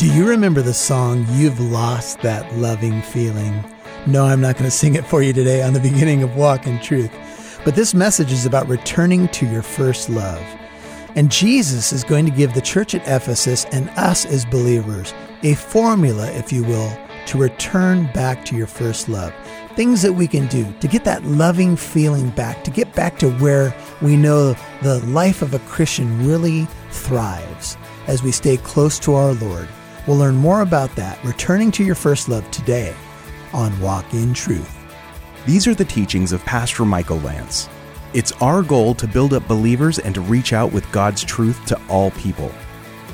Do you remember the song, You've Lost That Loving Feeling? No, I'm not going to sing it for you today on the beginning of Walk in Truth. But this message is about returning to your first love. And Jesus is going to give the church at Ephesus and us as believers a formula, if you will, to return back to your first love. Things that we can do to get that loving feeling back, to get back to where we know the life of a Christian really thrives as we stay close to our Lord. We'll learn more about that, returning to your first love today on Walk in Truth. These are the teachings of Pastor Michael Lance. It's our goal to build up believers and to reach out with God's truth to all people.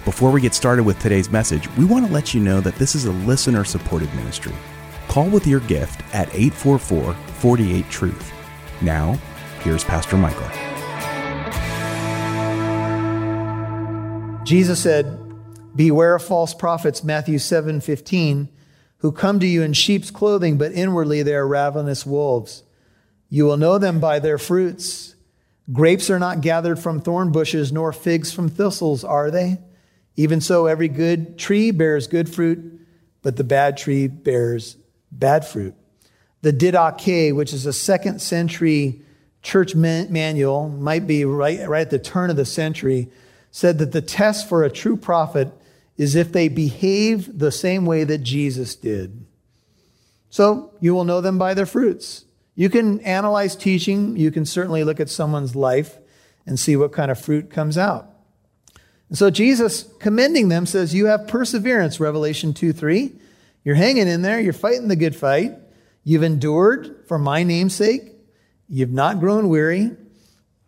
Before we get started with today's message, we want to let you know that this is a listener supported ministry. Call with your gift at 844 48 Truth. Now, here's Pastor Michael. Jesus said, Beware of false prophets, Matthew 7 15, who come to you in sheep's clothing, but inwardly they are ravenous wolves. You will know them by their fruits. Grapes are not gathered from thorn bushes, nor figs from thistles, are they? Even so, every good tree bears good fruit, but the bad tree bears bad fruit. The Didache, which is a second century church manual, might be right, right at the turn of the century, said that the test for a true prophet is if they behave the same way that Jesus did. So you will know them by their fruits. You can analyze teaching, you can certainly look at someone's life and see what kind of fruit comes out. And so Jesus, commending them, says, You have perseverance, Revelation 2 3. You're hanging in there, you're fighting the good fight. You've endured for my name's sake. You've not grown weary.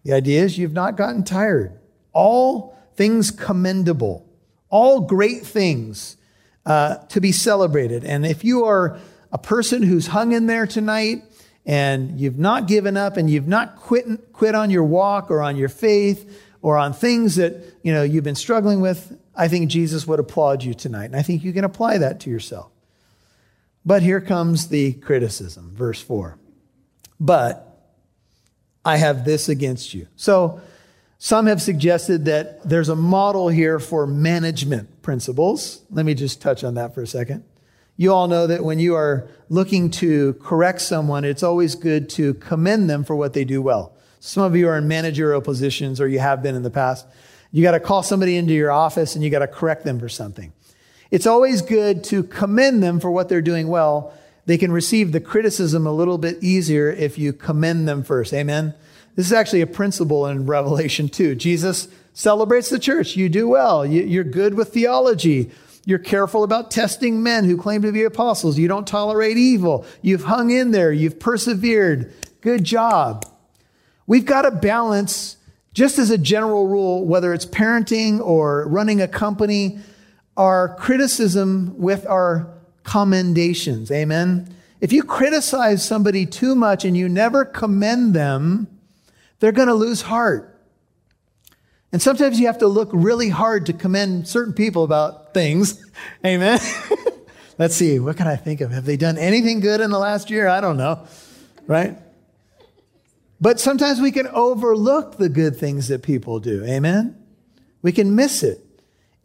The idea is you've not gotten tired. All things commendable all great things uh, to be celebrated. And if you are a person who's hung in there tonight and you've not given up and you've not quit, quit on your walk or on your faith or on things that you know you've been struggling with, I think Jesus would applaud you tonight. And I think you can apply that to yourself. But here comes the criticism, verse 4. But I have this against you. So some have suggested that there's a model here for management principles. Let me just touch on that for a second. You all know that when you are looking to correct someone, it's always good to commend them for what they do well. Some of you are in managerial positions or you have been in the past. You got to call somebody into your office and you got to correct them for something. It's always good to commend them for what they're doing well. They can receive the criticism a little bit easier if you commend them first. Amen. This is actually a principle in Revelation 2. Jesus celebrates the church. You do well. You're good with theology. You're careful about testing men who claim to be apostles. You don't tolerate evil. You've hung in there. You've persevered. Good job. We've got to balance, just as a general rule, whether it's parenting or running a company, our criticism with our commendations. Amen. If you criticize somebody too much and you never commend them, they're going to lose heart. And sometimes you have to look really hard to commend certain people about things. Amen. Let's see, what can I think of? Have they done anything good in the last year? I don't know. Right? But sometimes we can overlook the good things that people do. Amen? We can miss it.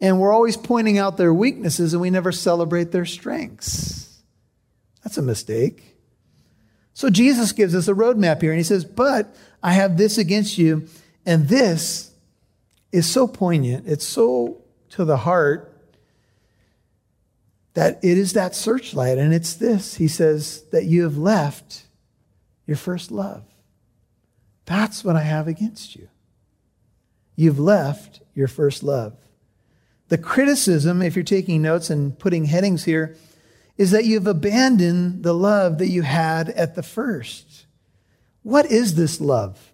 And we're always pointing out their weaknesses and we never celebrate their strengths. That's a mistake. So Jesus gives us a roadmap here and he says, But I have this against you. And this is so poignant. It's so to the heart that it is that searchlight. And it's this He says, that you have left your first love. That's what I have against you. You've left your first love. The criticism, if you're taking notes and putting headings here, is that you've abandoned the love that you had at the first. What is this love?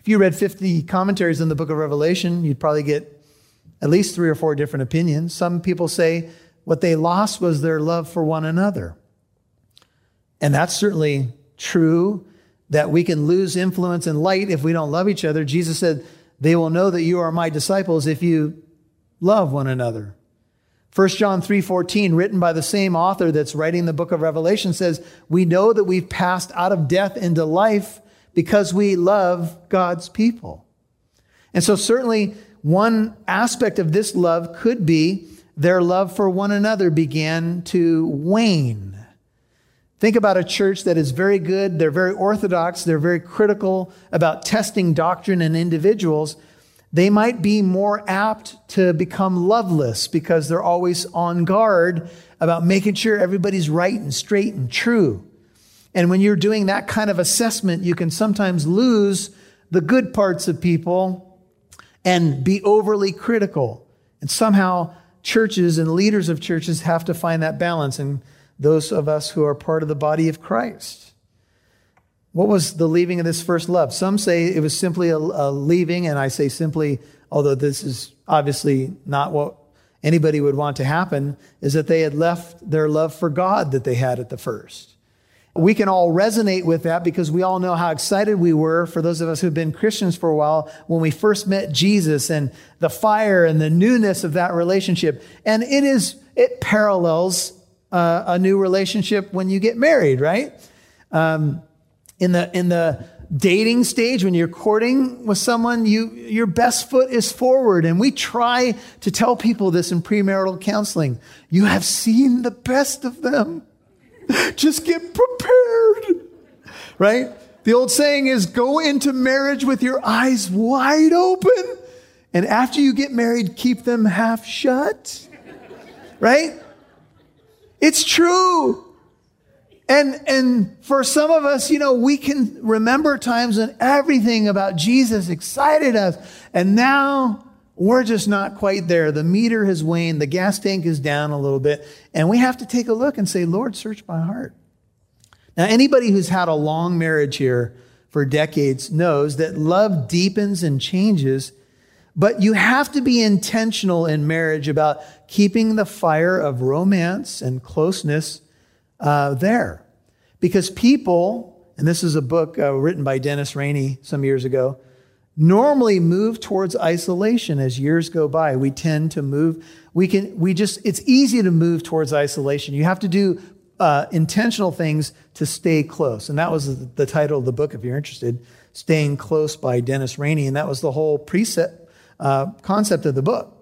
If you read 50 commentaries in the book of Revelation, you'd probably get at least three or four different opinions. Some people say what they lost was their love for one another. And that's certainly true that we can lose influence and light if we don't love each other. Jesus said, They will know that you are my disciples if you love one another. 1 John 3:14 written by the same author that's writing the book of Revelation says, "We know that we've passed out of death into life because we love God's people." And so certainly one aspect of this love could be their love for one another began to wane. Think about a church that is very good, they're very orthodox, they're very critical about testing doctrine and individuals. They might be more apt to become loveless because they're always on guard about making sure everybody's right and straight and true. And when you're doing that kind of assessment, you can sometimes lose the good parts of people and be overly critical. And somehow, churches and leaders of churches have to find that balance, and those of us who are part of the body of Christ. What was the leaving of this first love? Some say it was simply a, a leaving, and I say simply, although this is obviously not what anybody would want to happen, is that they had left their love for God that they had at the first. We can all resonate with that because we all know how excited we were, for those of us who've been Christians for a while, when we first met Jesus and the fire and the newness of that relationship. And it is, it parallels uh, a new relationship when you get married, right? Um, in the, in the dating stage, when you're courting with someone, you, your best foot is forward. And we try to tell people this in premarital counseling. You have seen the best of them. Just get prepared. Right? The old saying is go into marriage with your eyes wide open. And after you get married, keep them half shut. Right? It's true. And, and for some of us, you know, we can remember times when everything about Jesus excited us. And now we're just not quite there. The meter has waned. The gas tank is down a little bit. And we have to take a look and say, Lord, search my heart. Now, anybody who's had a long marriage here for decades knows that love deepens and changes, but you have to be intentional in marriage about keeping the fire of romance and closeness uh, there. Because people, and this is a book uh, written by Dennis Rainey some years ago, normally move towards isolation as years go by. We tend to move, we can, we just, it's easy to move towards isolation. You have to do uh, intentional things to stay close. And that was the title of the book, if you're interested, Staying Close by Dennis Rainey. And that was the whole precept, uh, concept of the book.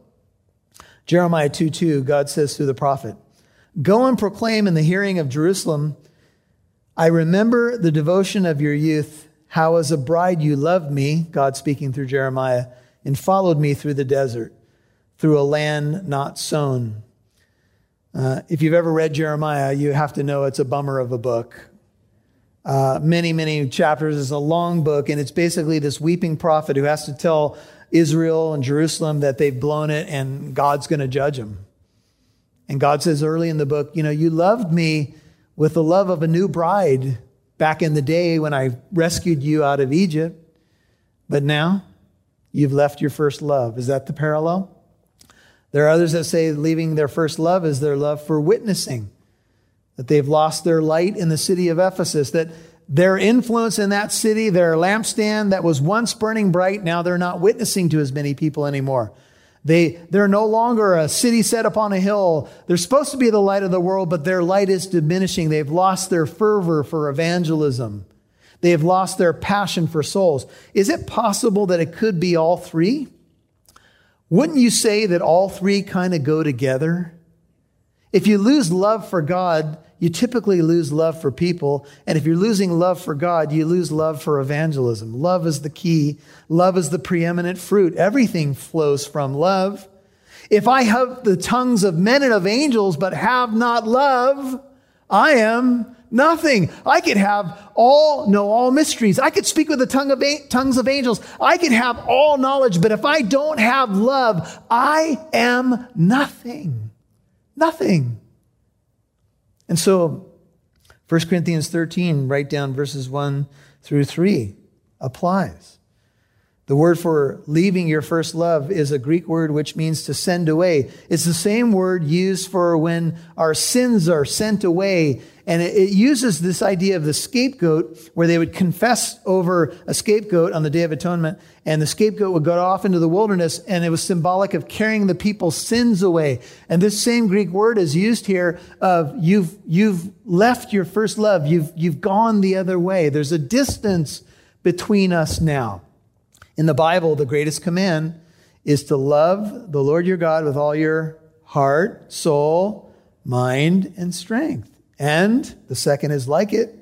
Jeremiah 2 2, God says through the prophet, Go and proclaim in the hearing of Jerusalem, I remember the devotion of your youth, how as a bride you loved me, God speaking through Jeremiah, and followed me through the desert, through a land not sown. Uh, if you've ever read Jeremiah, you have to know it's a bummer of a book. Uh, many, many chapters. It's a long book, and it's basically this weeping prophet who has to tell Israel and Jerusalem that they've blown it and God's going to judge them. And God says early in the book, you know, you loved me with the love of a new bride back in the day when I rescued you out of Egypt, but now you've left your first love. Is that the parallel? There are others that say leaving their first love is their love for witnessing, that they've lost their light in the city of Ephesus, that their influence in that city, their lampstand that was once burning bright, now they're not witnessing to as many people anymore. They, they're no longer a city set upon a hill. They're supposed to be the light of the world, but their light is diminishing. They've lost their fervor for evangelism. They have lost their passion for souls. Is it possible that it could be all three? Wouldn't you say that all three kind of go together? If you lose love for God, you typically lose love for people. And if you're losing love for God, you lose love for evangelism. Love is the key. Love is the preeminent fruit. Everything flows from love. If I have the tongues of men and of angels, but have not love, I am nothing. I could have all, know all mysteries. I could speak with the tongue of tongues of angels. I could have all knowledge, but if I don't have love, I am nothing. Nothing. And so, 1 Corinthians 13, write down verses 1 through 3, applies. The word for leaving your first love is a Greek word which means to send away. It's the same word used for when our sins are sent away and it, uses this idea of the scapegoat, where they would confess over a scapegoat on the Day of Atonement, and the scapegoat would go off into the wilderness, and it was symbolic of carrying the people's sins away. And this same Greek word is used here of you've, you've left your first love, you've, you've gone the other way. There's a distance between us now. In the Bible, the greatest command is to love the Lord your God with all your heart, soul, mind, and strength. And the second is like it,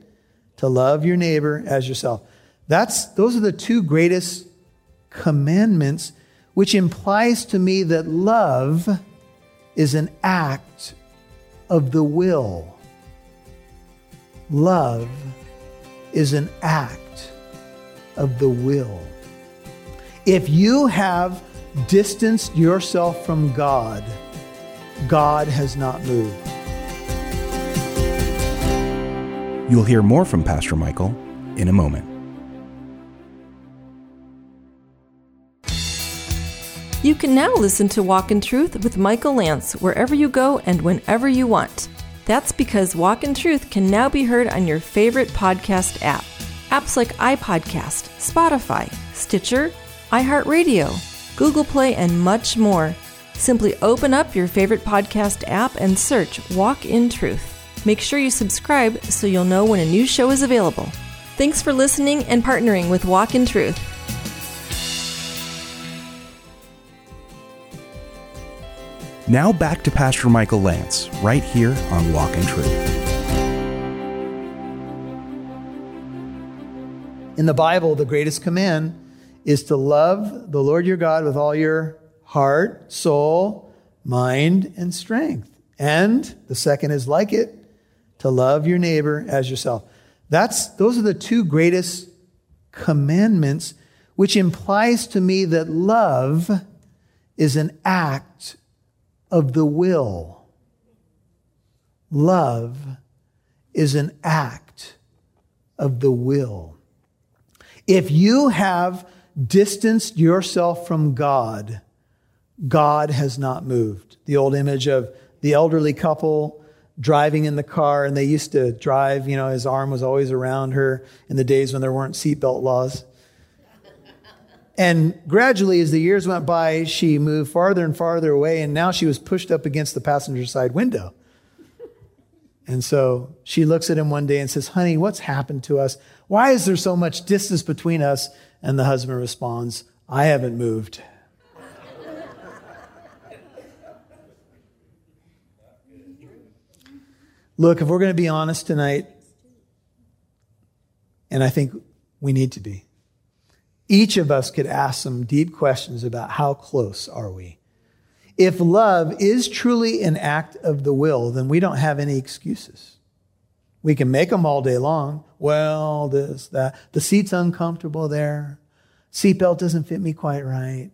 to love your neighbor as yourself. That's, those are the two greatest commandments, which implies to me that love is an act of the will. Love is an act of the will. If you have distanced yourself from God, God has not moved. You'll hear more from Pastor Michael in a moment. You can now listen to Walk in Truth with Michael Lance wherever you go and whenever you want. That's because Walk in Truth can now be heard on your favorite podcast app. Apps like iPodcast, Spotify, Stitcher, iHeartRadio, Google Play, and much more. Simply open up your favorite podcast app and search Walk in Truth. Make sure you subscribe so you'll know when a new show is available. Thanks for listening and partnering with Walk in Truth. Now back to Pastor Michael Lance, right here on Walk in Truth. In the Bible, the greatest command is to love the Lord your God with all your heart, soul, mind, and strength. And the second is like it, to love your neighbor as yourself. That's, those are the two greatest commandments, which implies to me that love is an act of the will. Love is an act of the will. If you have distanced yourself from God, God has not moved. The old image of the elderly couple driving in the car, and they used to drive, you know, his arm was always around her in the days when there weren't seatbelt laws. And gradually, as the years went by, she moved farther and farther away, and now she was pushed up against the passenger side window. And so she looks at him one day and says, Honey, what's happened to us? Why is there so much distance between us? And the husband responds, I haven't moved. Look, if we're going to be honest tonight, and I think we need to be, each of us could ask some deep questions about how close are we. If love is truly an act of the will, then we don't have any excuses. We can make them all day long. Well, this, that. The seat's uncomfortable there. Seatbelt doesn't fit me quite right.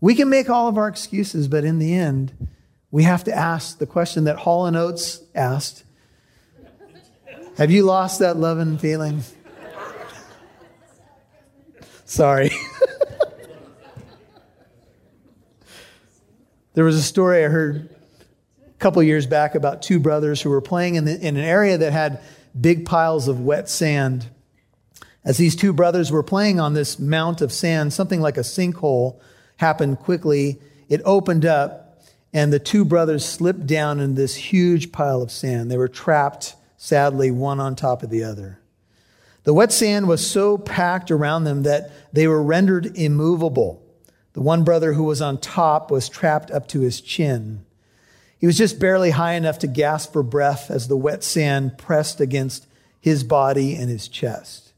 We can make all of our excuses, but in the end, we have to ask the question that Hall and Oates asked Have you lost that love and feeling? Sorry. there was a story I heard a couple years back about two brothers who were playing in, the, in an area that had big piles of wet sand. As these two brothers were playing on this mount of sand, something like a sinkhole happened quickly. It opened up, and the two brothers slipped down in this huge pile of sand. They were trapped, sadly, one on top of the other. The wet sand was so packed around them that they were rendered immovable. The one brother who was on top was trapped up to his chin. He was just barely high enough to gasp for breath as the wet sand pressed against his body and his chest.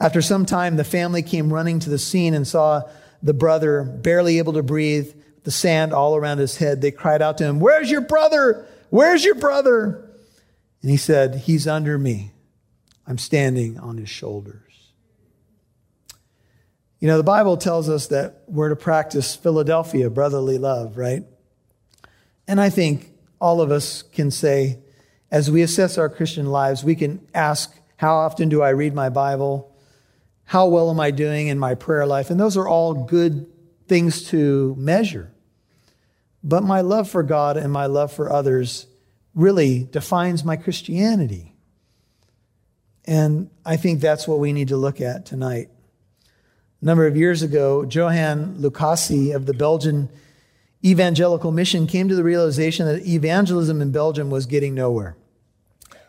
After some time, the family came running to the scene and saw the brother barely able to breathe, the sand all around his head. They cried out to him, Where's your brother? Where's your brother? And he said, He's under me. I'm standing on his shoulders. You know, the Bible tells us that we're to practice Philadelphia, brotherly love, right? And I think all of us can say, as we assess our Christian lives, we can ask, How often do I read my Bible? How well am I doing in my prayer life? And those are all good things to measure. But my love for God and my love for others really defines my Christianity. And I think that's what we need to look at tonight. A number of years ago, Johan Lukasse of the Belgian Evangelical Mission came to the realization that evangelism in Belgium was getting nowhere.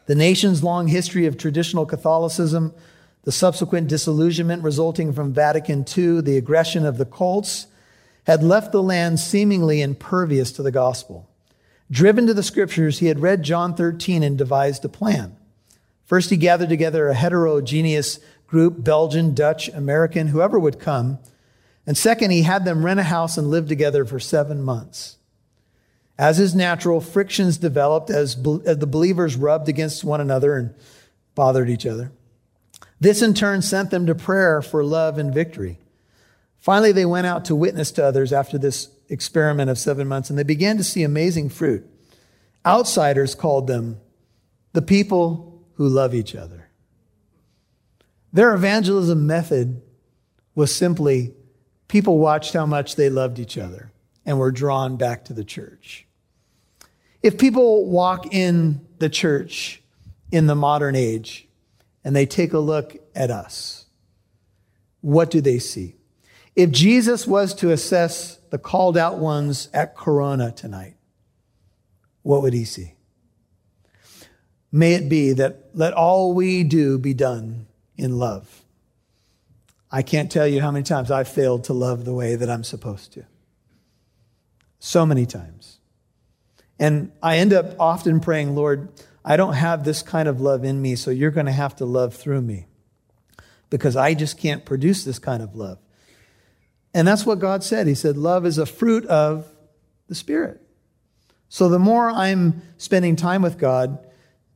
The nation's long history of traditional Catholicism, the subsequent disillusionment resulting from Vatican II, the aggression of the cults, had left the land seemingly impervious to the gospel. Driven to the scriptures, he had read John 13 and devised a plan. First, he gathered together a heterogeneous group Belgian, Dutch, American, whoever would come. And second, he had them rent a house and live together for seven months. As is natural, frictions developed as, as the believers rubbed against one another and bothered each other. This in turn sent them to prayer for love and victory. Finally, they went out to witness to others after this experiment of seven months, and they began to see amazing fruit. Outsiders called them the people who love each other. Their evangelism method was simply people watched how much they loved each other and were drawn back to the church. If people walk in the church in the modern age and they take a look at us, what do they see? If Jesus was to assess the called out ones at Corona tonight, what would he see? May it be that let all we do be done in love. I can't tell you how many times I've failed to love the way that I'm supposed to. So many times. And I end up often praying, Lord, I don't have this kind of love in me, so you're going to have to love through me because I just can't produce this kind of love. And that's what God said. He said, Love is a fruit of the Spirit. So the more I'm spending time with God,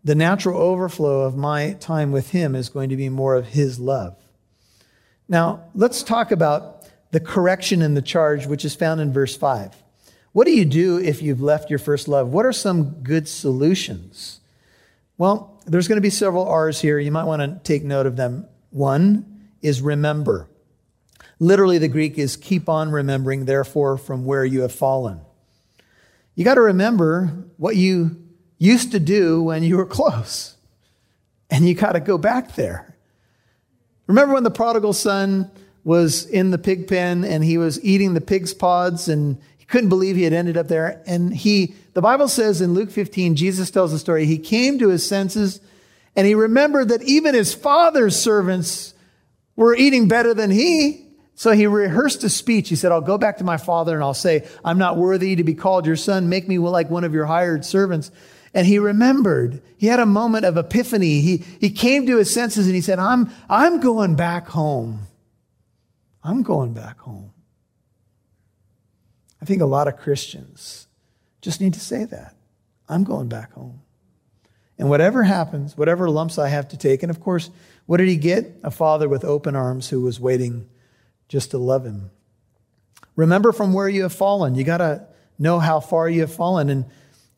the natural overflow of my time with Him is going to be more of His love. Now, let's talk about the correction in the charge, which is found in verse 5. What do you do if you've left your first love? What are some good solutions? Well, there's going to be several R's here. You might want to take note of them. One is remember. Literally, the Greek is keep on remembering, therefore, from where you have fallen. You got to remember what you used to do when you were close, and you got to go back there. Remember when the prodigal son was in the pig pen and he was eating the pig's pods and he couldn't believe he had ended up there? And he, the Bible says in Luke 15, Jesus tells the story, he came to his senses and he remembered that even his father's servants were eating better than he. So he rehearsed a speech. He said, I'll go back to my father and I'll say, I'm not worthy to be called your son. Make me like one of your hired servants. And he remembered. He had a moment of epiphany. He, he came to his senses and he said, I'm, I'm going back home. I'm going back home. I think a lot of Christians just need to say that. I'm going back home. And whatever happens, whatever lumps I have to take, and of course, what did he get? A father with open arms who was waiting just to love him. Remember from where you have fallen. You got to know how far you have fallen. And,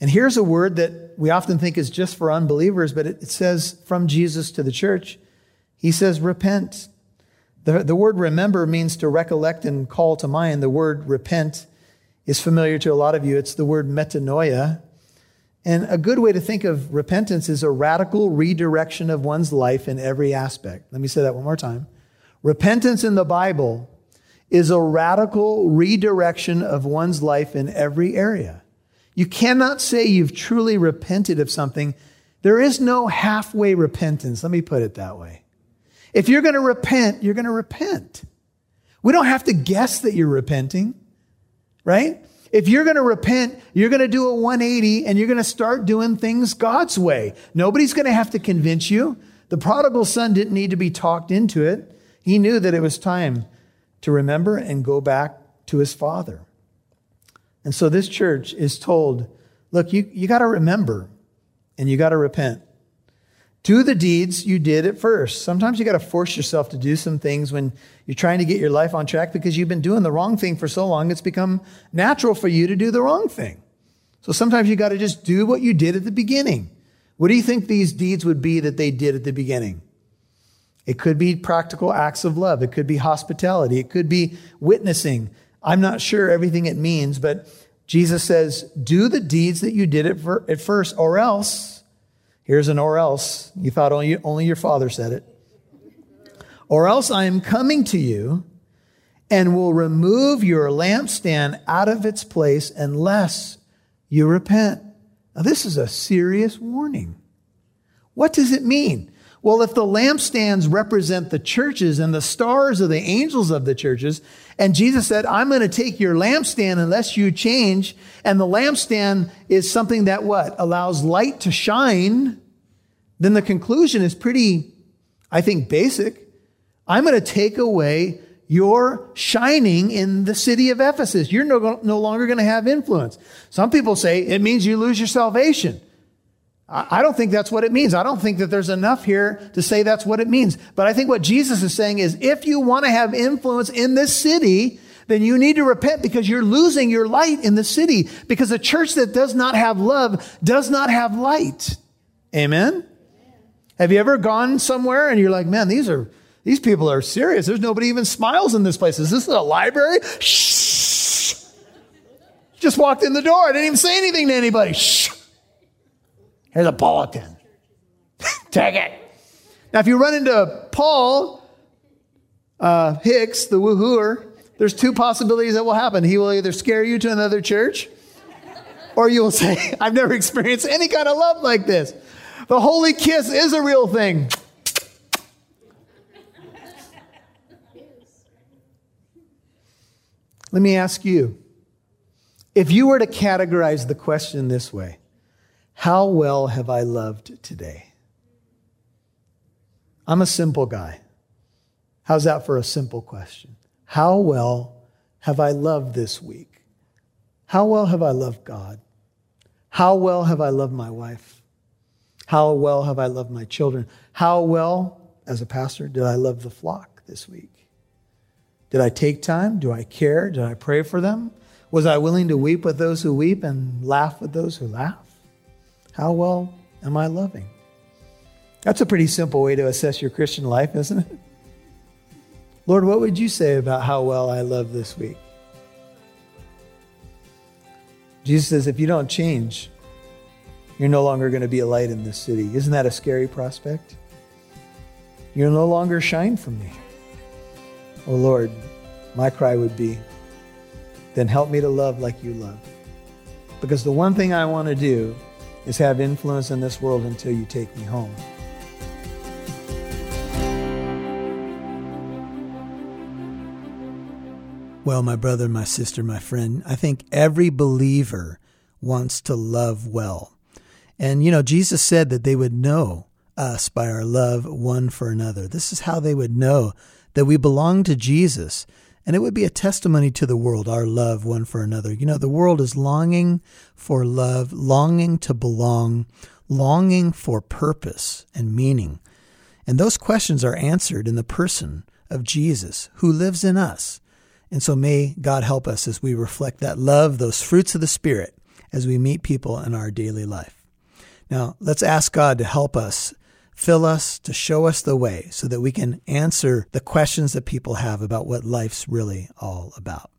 and here's a word that we often think is just for unbelievers, but it, it says from Jesus to the church. He says, repent. The, the word remember means to recollect and call to mind. The word repent is familiar to a lot of you. It's the word metanoia. And a good way to think of repentance is a radical redirection of one's life in every aspect. Let me say that one more time. Repentance in the Bible is a radical redirection of one's life in every area. You cannot say you've truly repented of something. There is no halfway repentance. Let me put it that way. If you're going to repent, you're going to repent. We don't have to guess that you're repenting, right? If you're going to repent, you're going to do a 180 and you're going to start doing things God's way. Nobody's going to have to convince you. The prodigal son didn't need to be talked into it. He knew that it was time to remember and go back to his father. And so this church is told look, you, you got to remember and you got to repent. Do the deeds you did at first. Sometimes you got to force yourself to do some things when you're trying to get your life on track because you've been doing the wrong thing for so long, it's become natural for you to do the wrong thing. So sometimes you got to just do what you did at the beginning. What do you think these deeds would be that they did at the beginning? It could be practical acts of love. It could be hospitality. It could be witnessing. I'm not sure everything it means, but Jesus says, do the deeds that you did at first, or else, here's an or else. You thought only, only your father said it. Or else I am coming to you and will remove your lampstand out of its place unless you repent. Now, this is a serious warning. What does it mean? Well, if the lampstands represent the churches and the stars are the angels of the churches, and Jesus said, I'm going to take your lampstand unless you change, and the lampstand is something that what? Allows light to shine, then the conclusion is pretty, I think, basic. I'm going to take away your shining in the city of Ephesus. You're no, no longer going to have influence. Some people say it means you lose your salvation. I don't think that's what it means. I don't think that there's enough here to say that's what it means. But I think what Jesus is saying is if you want to have influence in this city, then you need to repent because you're losing your light in the city. Because a church that does not have love does not have light. Amen? Have you ever gone somewhere and you're like, man, these are, these people are serious. There's nobody even smiles in this place. Is this a library? Shh. Just walked in the door. I didn't even say anything to anybody. Shh. Here's a bulletin. Take it. Now, if you run into Paul uh, Hicks, the woohooer, there's two possibilities that will happen. He will either scare you to another church, or you will say, I've never experienced any kind of love like this. The holy kiss is a real thing. Let me ask you if you were to categorize the question this way, how well have I loved today? I'm a simple guy. How's that for a simple question? How well have I loved this week? How well have I loved God? How well have I loved my wife? How well have I loved my children? How well, as a pastor, did I love the flock this week? Did I take time? Do I care? Did I pray for them? Was I willing to weep with those who weep and laugh with those who laugh? How well am I loving? That's a pretty simple way to assess your Christian life, isn't it? Lord, what would you say about how well I love this week? Jesus says, if you don't change, you're no longer going to be a light in this city. Isn't that a scary prospect? You'll no longer shine for me. Oh Lord, my cry would be, then help me to love like you love. Because the one thing I want to do is have influence in this world until you take me home. Well, my brother, my sister, my friend, I think every believer wants to love well. And, you know, Jesus said that they would know us by our love one for another. This is how they would know that we belong to Jesus and it would be a testimony to the world, our love one for another. You know, the world is longing for love, longing to belong, longing for purpose and meaning. And those questions are answered in the person of Jesus who lives in us. And so may God help us as we reflect that love, those fruits of the Spirit, as we meet people in our daily life. Now, let's ask God to help us Fill us to show us the way so that we can answer the questions that people have about what life's really all about.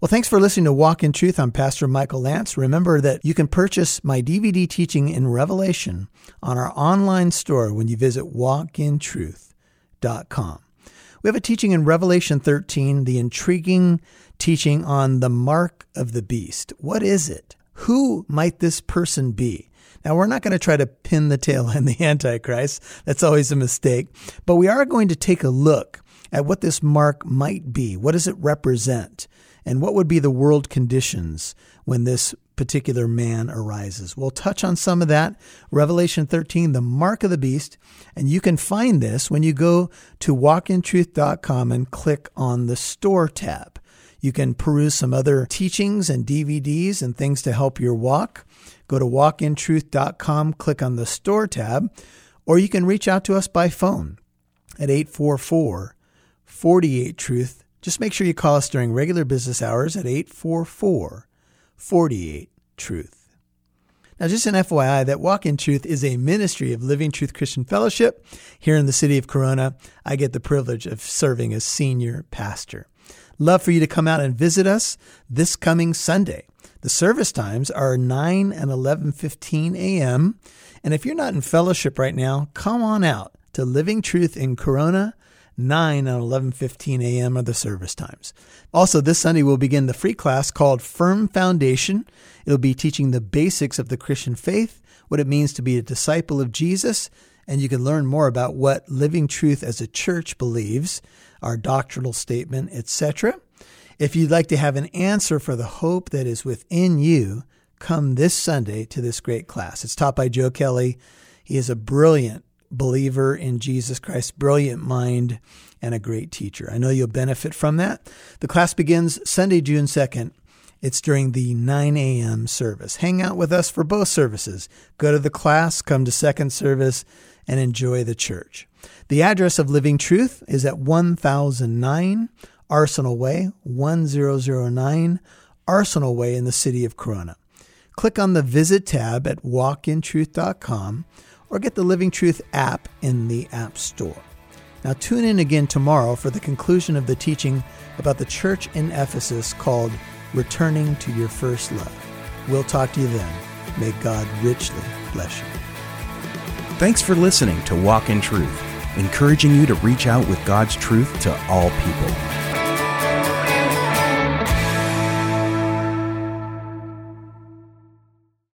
Well, thanks for listening to Walk in Truth. I'm Pastor Michael Lance. Remember that you can purchase my DVD teaching in Revelation on our online store when you visit walkintruth.com. We have a teaching in Revelation 13, the intriguing teaching on the mark of the beast. What is it? Who might this person be? Now, we're not going to try to pin the tail on the Antichrist. That's always a mistake. But we are going to take a look at what this mark might be. What does it represent? And what would be the world conditions when this particular man arises? We'll touch on some of that. Revelation 13, the mark of the beast. And you can find this when you go to walkintruth.com and click on the store tab. You can peruse some other teachings and DVDs and things to help your walk. Go to walkintruth.com, click on the store tab, or you can reach out to us by phone at 844 48 Truth. Just make sure you call us during regular business hours at 844 48 Truth. Now, just an FYI, that Walk in Truth is a ministry of Living Truth Christian Fellowship here in the city of Corona. I get the privilege of serving as senior pastor. Love for you to come out and visit us this coming Sunday. The service times are 9 and 11:15 a.m. And if you're not in fellowship right now, come on out to Living Truth in Corona. 9 and 11:15 a.m. are the service times. Also, this Sunday we'll begin the free class called Firm Foundation. It'll be teaching the basics of the Christian faith, what it means to be a disciple of Jesus, and you can learn more about what Living Truth as a church believes, our doctrinal statement, etc. If you'd like to have an answer for the hope that is within you, come this Sunday to this great class. It's taught by Joe Kelly. He is a brilliant believer in Jesus Christ, brilliant mind, and a great teacher. I know you'll benefit from that. The class begins Sunday, June 2nd. It's during the 9 a.m. service. Hang out with us for both services. Go to the class, come to second service, and enjoy the church. The address of Living Truth is at 1009 Arsenal Way, 1009 Arsenal Way in the city of Corona. Click on the Visit tab at walkintruth.com or get the Living Truth app in the App Store. Now, tune in again tomorrow for the conclusion of the teaching about the church in Ephesus called Returning to Your First Love. We'll talk to you then. May God richly bless you. Thanks for listening to Walk in Truth, encouraging you to reach out with God's truth to all people.